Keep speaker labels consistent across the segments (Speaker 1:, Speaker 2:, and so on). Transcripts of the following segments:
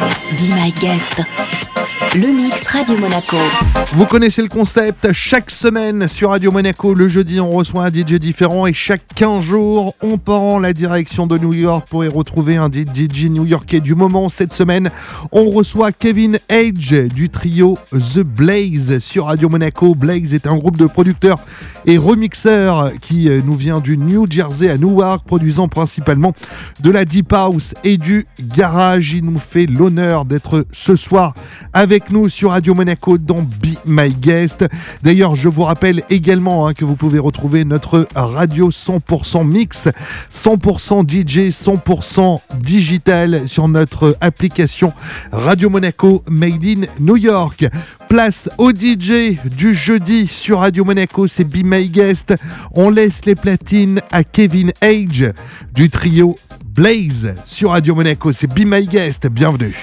Speaker 1: Be My Guest. Le mix Radio Monaco.
Speaker 2: Vous connaissez le concept, chaque semaine sur Radio Monaco, le jeudi on reçoit un DJ différent et chaque 15 jours on prend la direction de New York pour y retrouver un DJ new-yorkais du moment. Cette semaine on reçoit Kevin Age du trio The Blaze sur Radio Monaco. Blaze est un groupe de producteurs et remixeurs qui euh, nous vient du New Jersey à Newark, produisant principalement de la deep house et du garage. Il nous fait l'honneur d'être ce soir avec nous sur Radio Monaco dans Be My Guest. D'ailleurs, je vous rappelle également hein, que vous pouvez retrouver notre radio 100% mix, 100% DJ, 100% digital sur notre application Radio Monaco Made in New York. Place au DJ du jeudi sur Radio Monaco, c'est Be My Guest. On laisse les platines à Kevin Age du trio Blaze sur Radio Monaco, c'est Be My Guest. Bienvenue.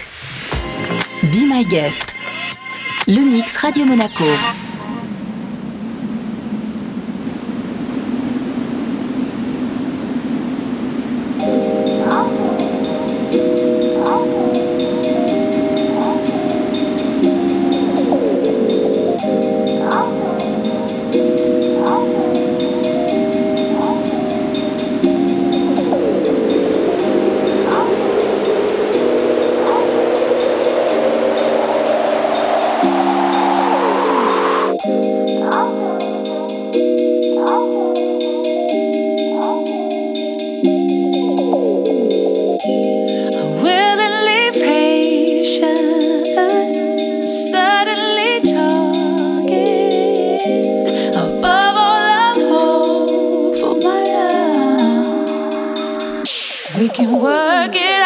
Speaker 1: Be My Guest. Le mix Radio Monaco.
Speaker 3: We can
Speaker 4: work it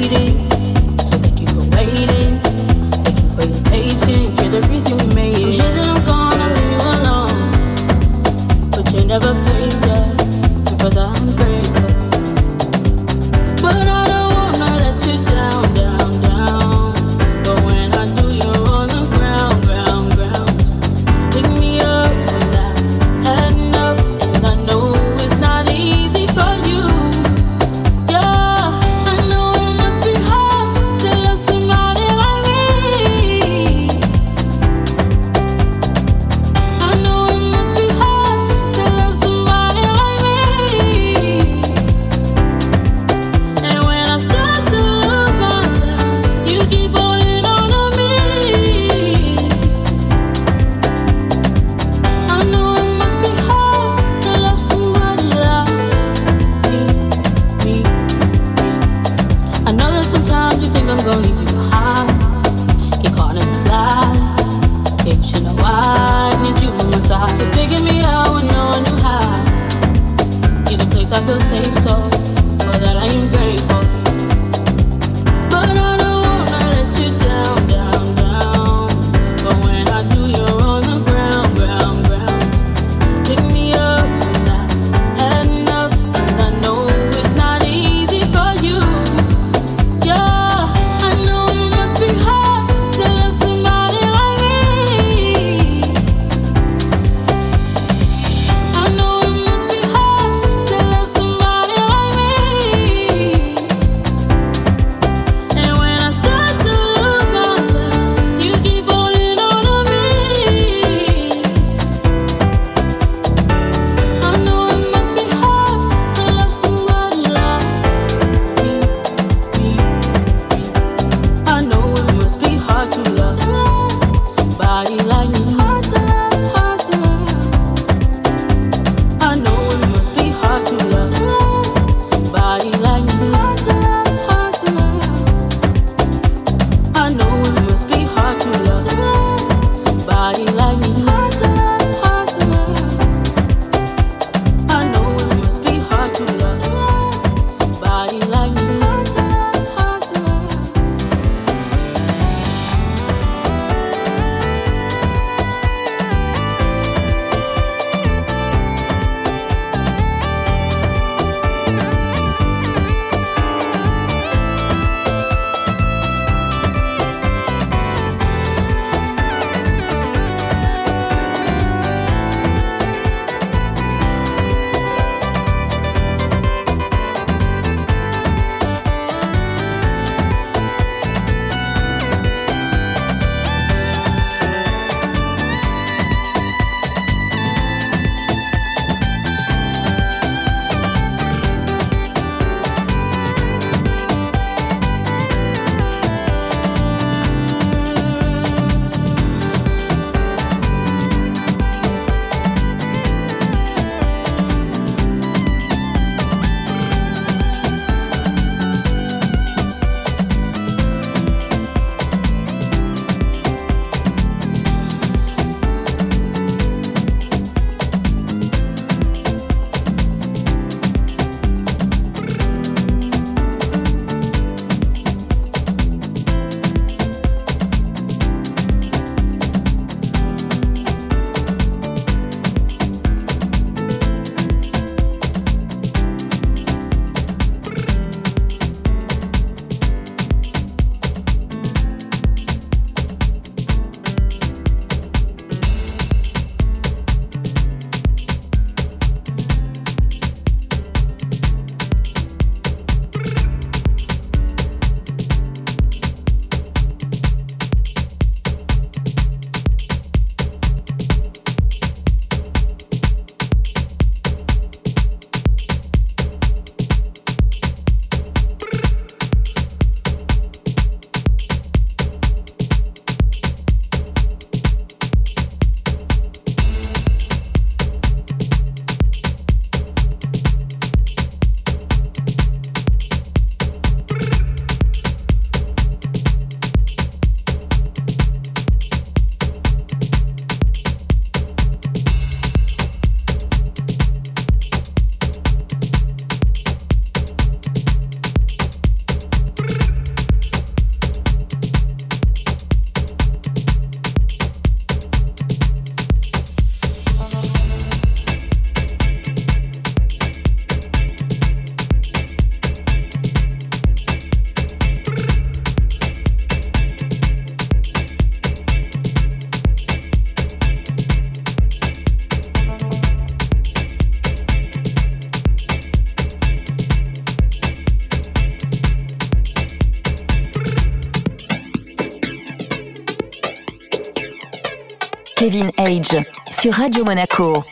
Speaker 4: waiting
Speaker 5: Kevin Age sur Radio Monaco.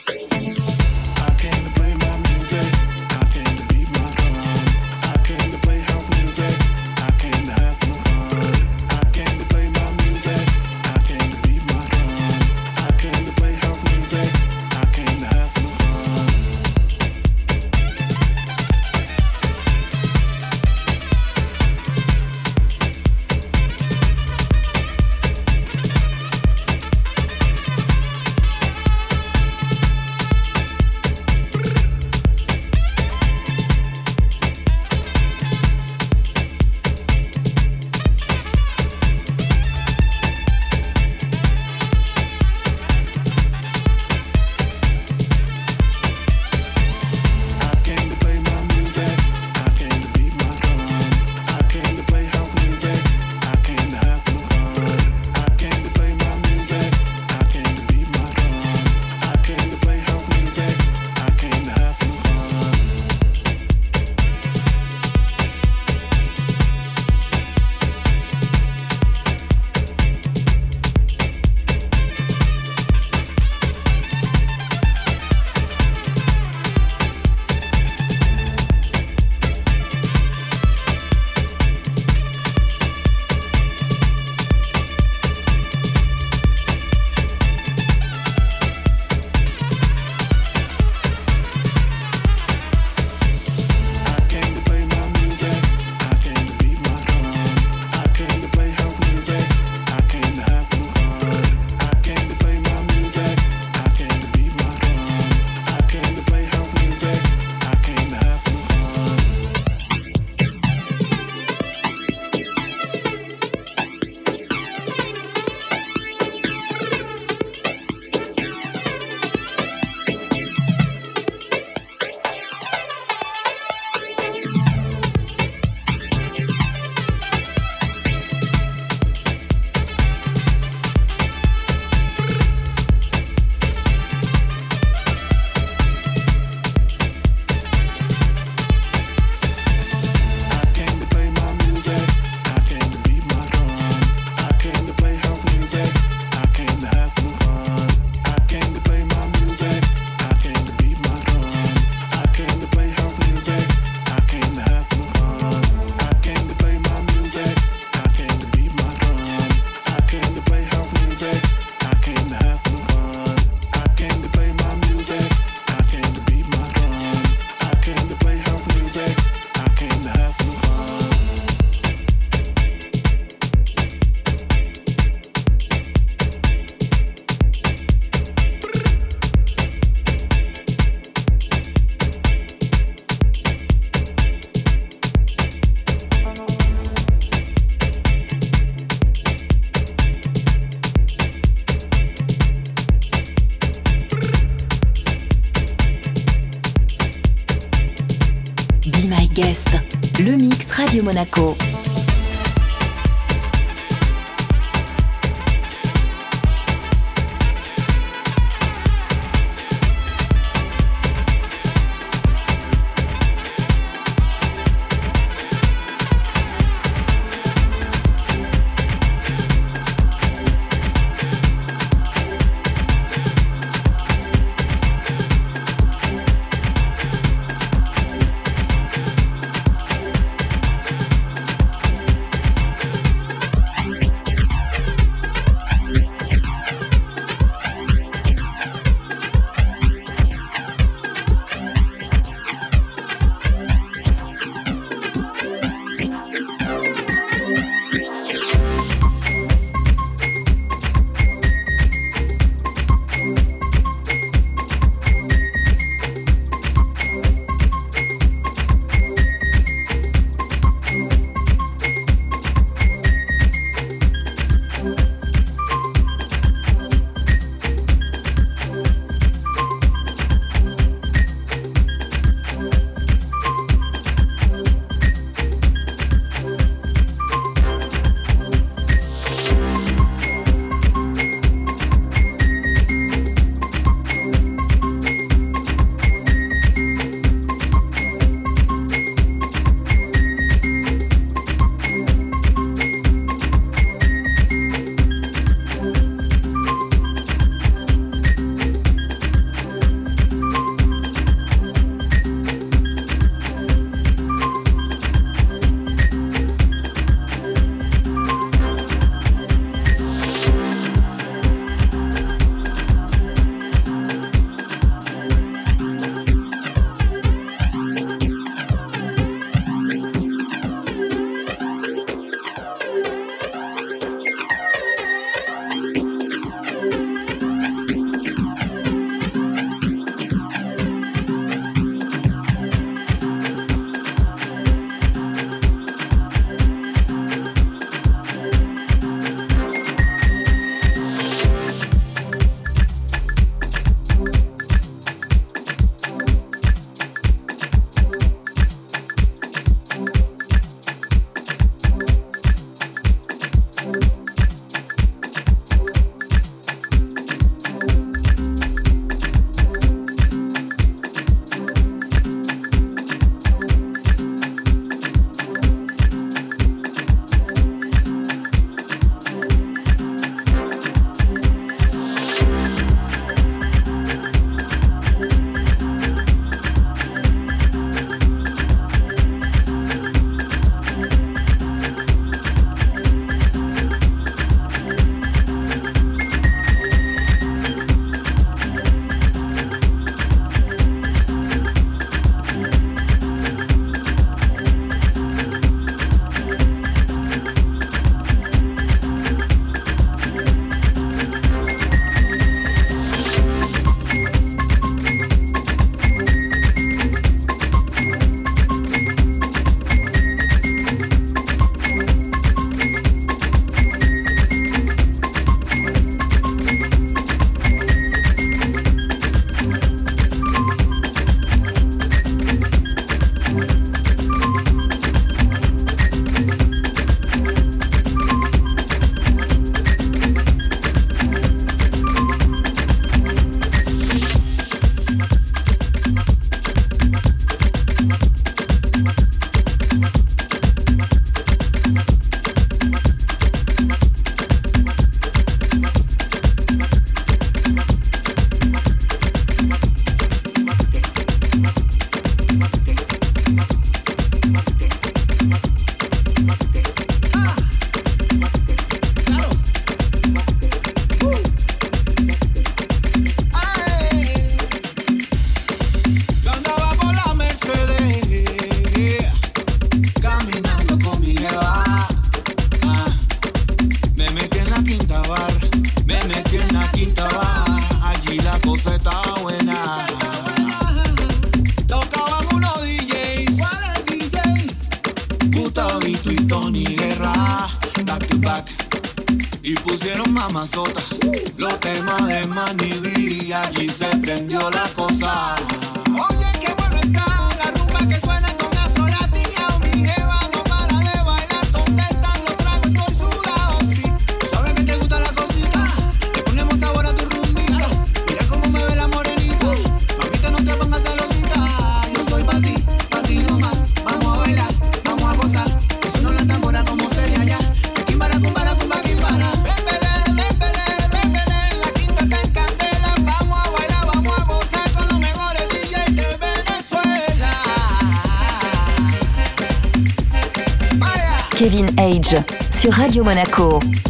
Speaker 4: Radio. Monaco.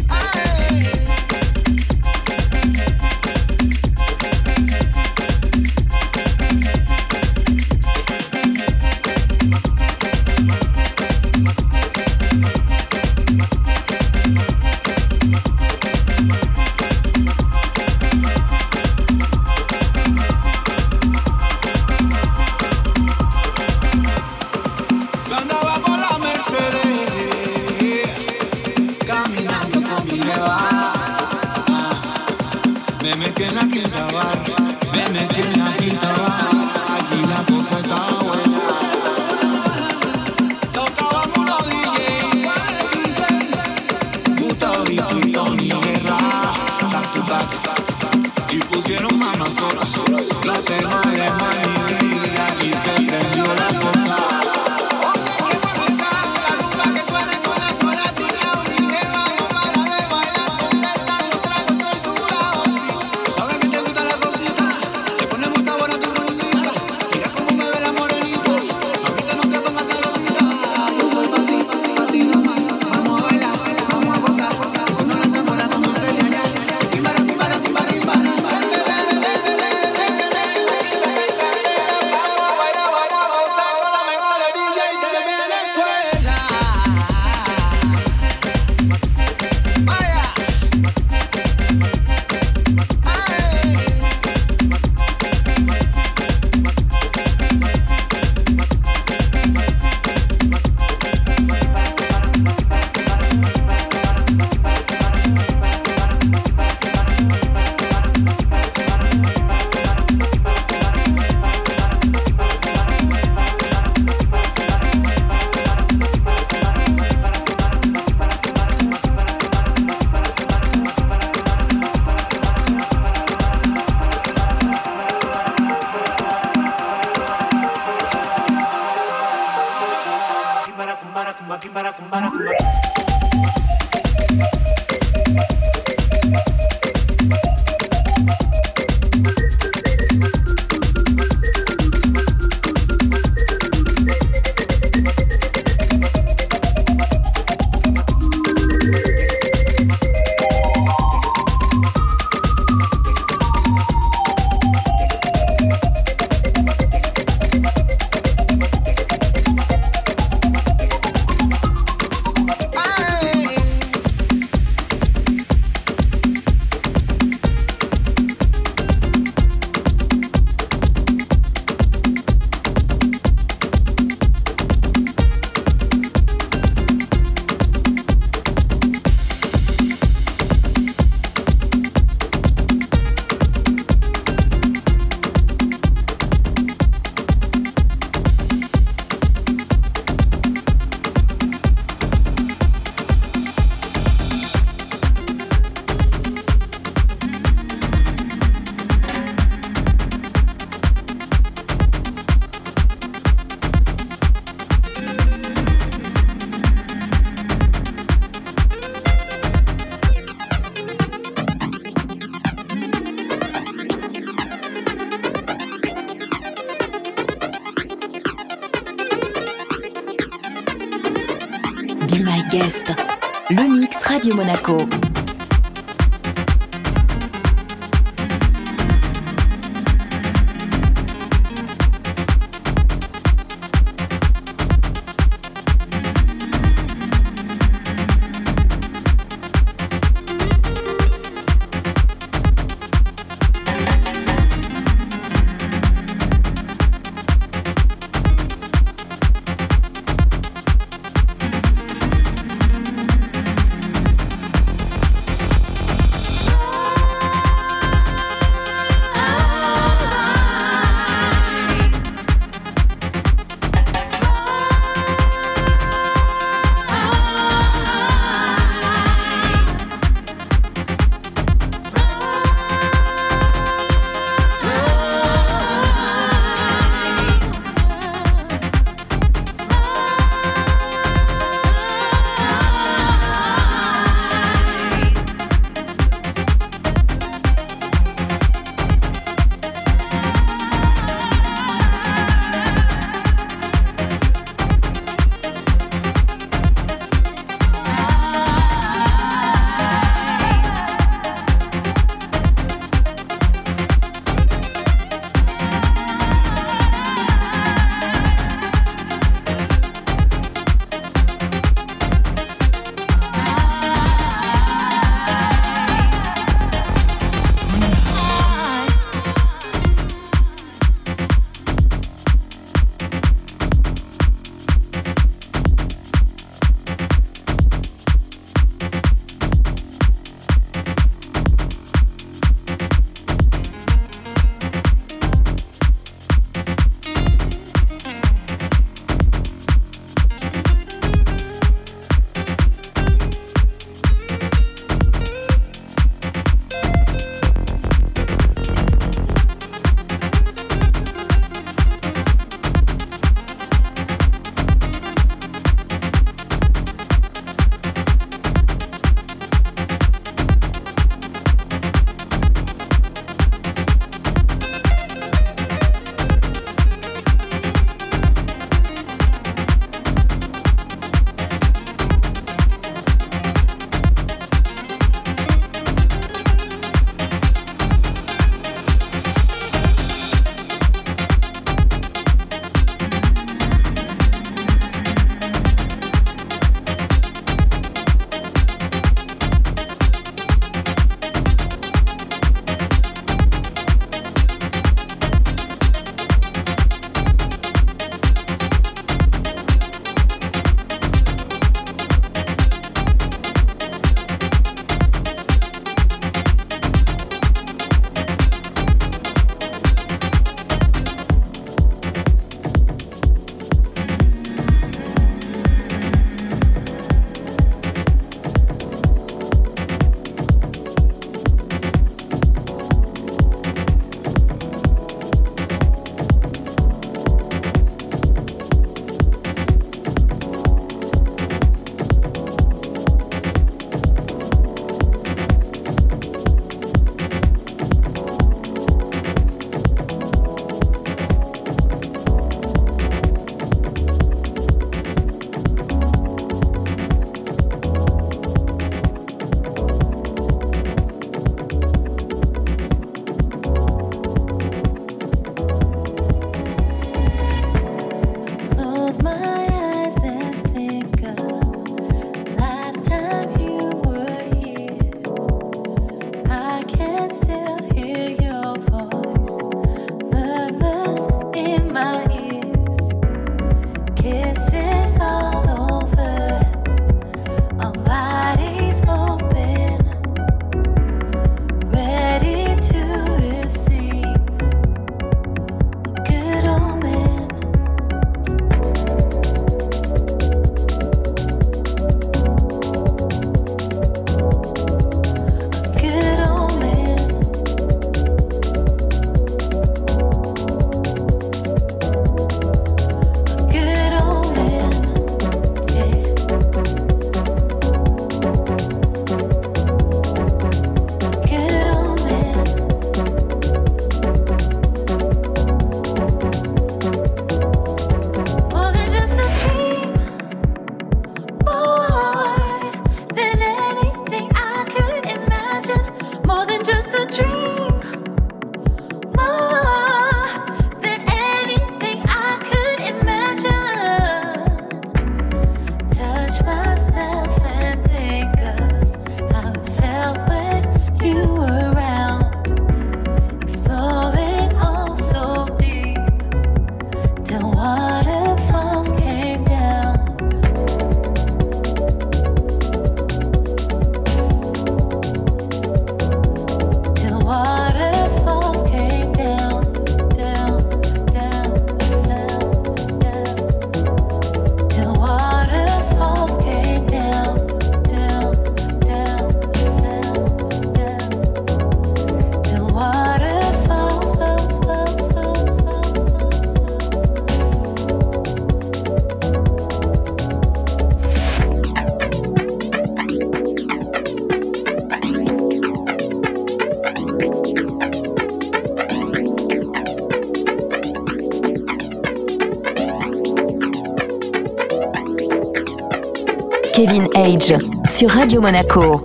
Speaker 4: Age sur Radio Monaco.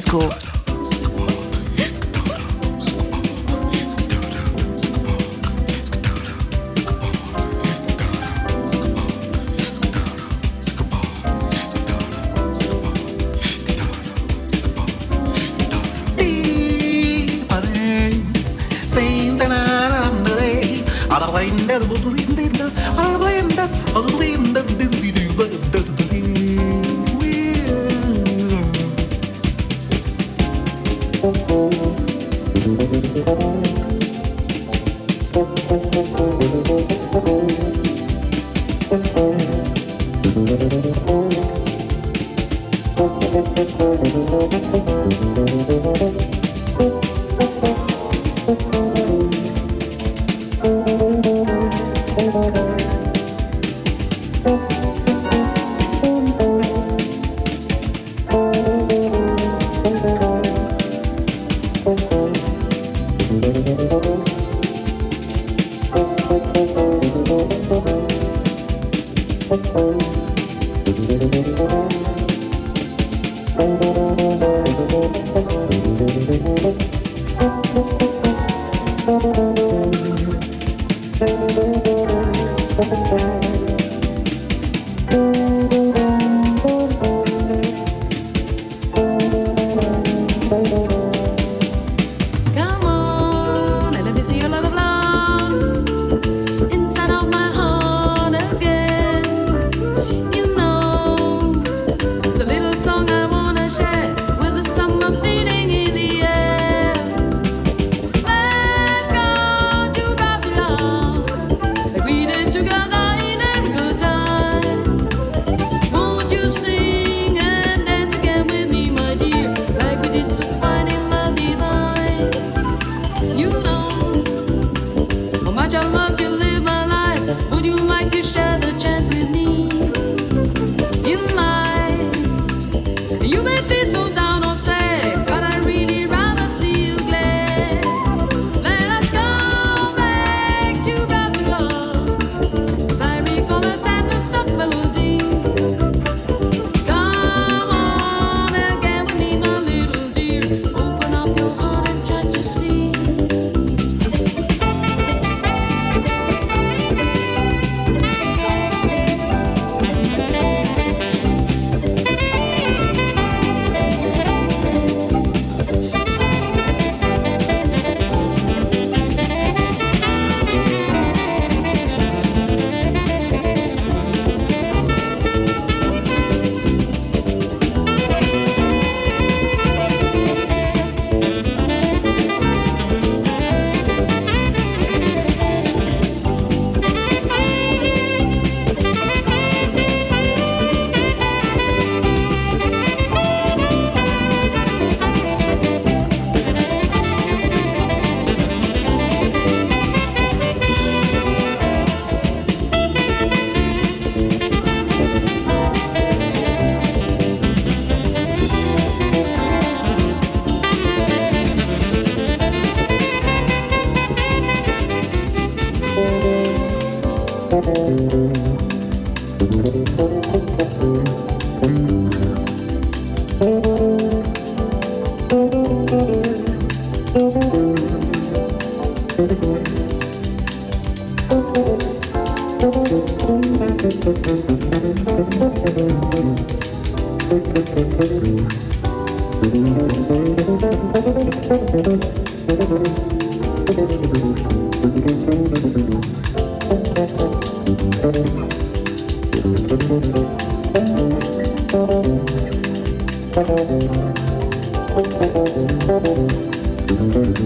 Speaker 4: Glasgow.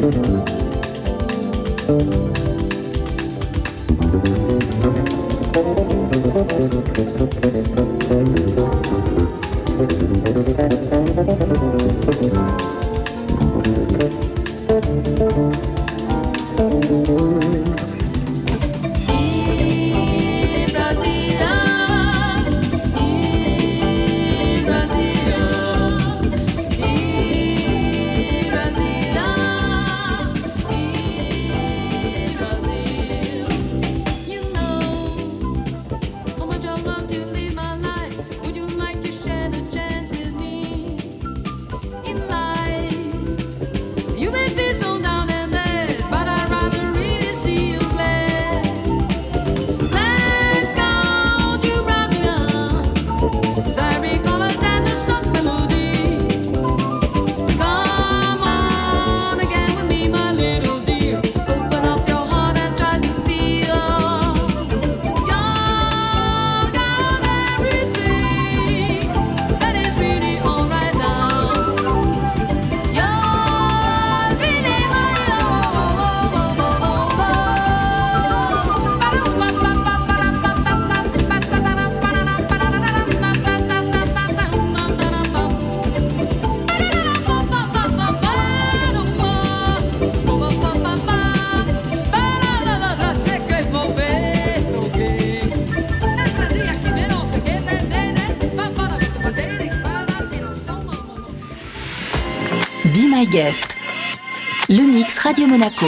Speaker 4: Monaco.
Speaker 6: Le mix Radio Monaco.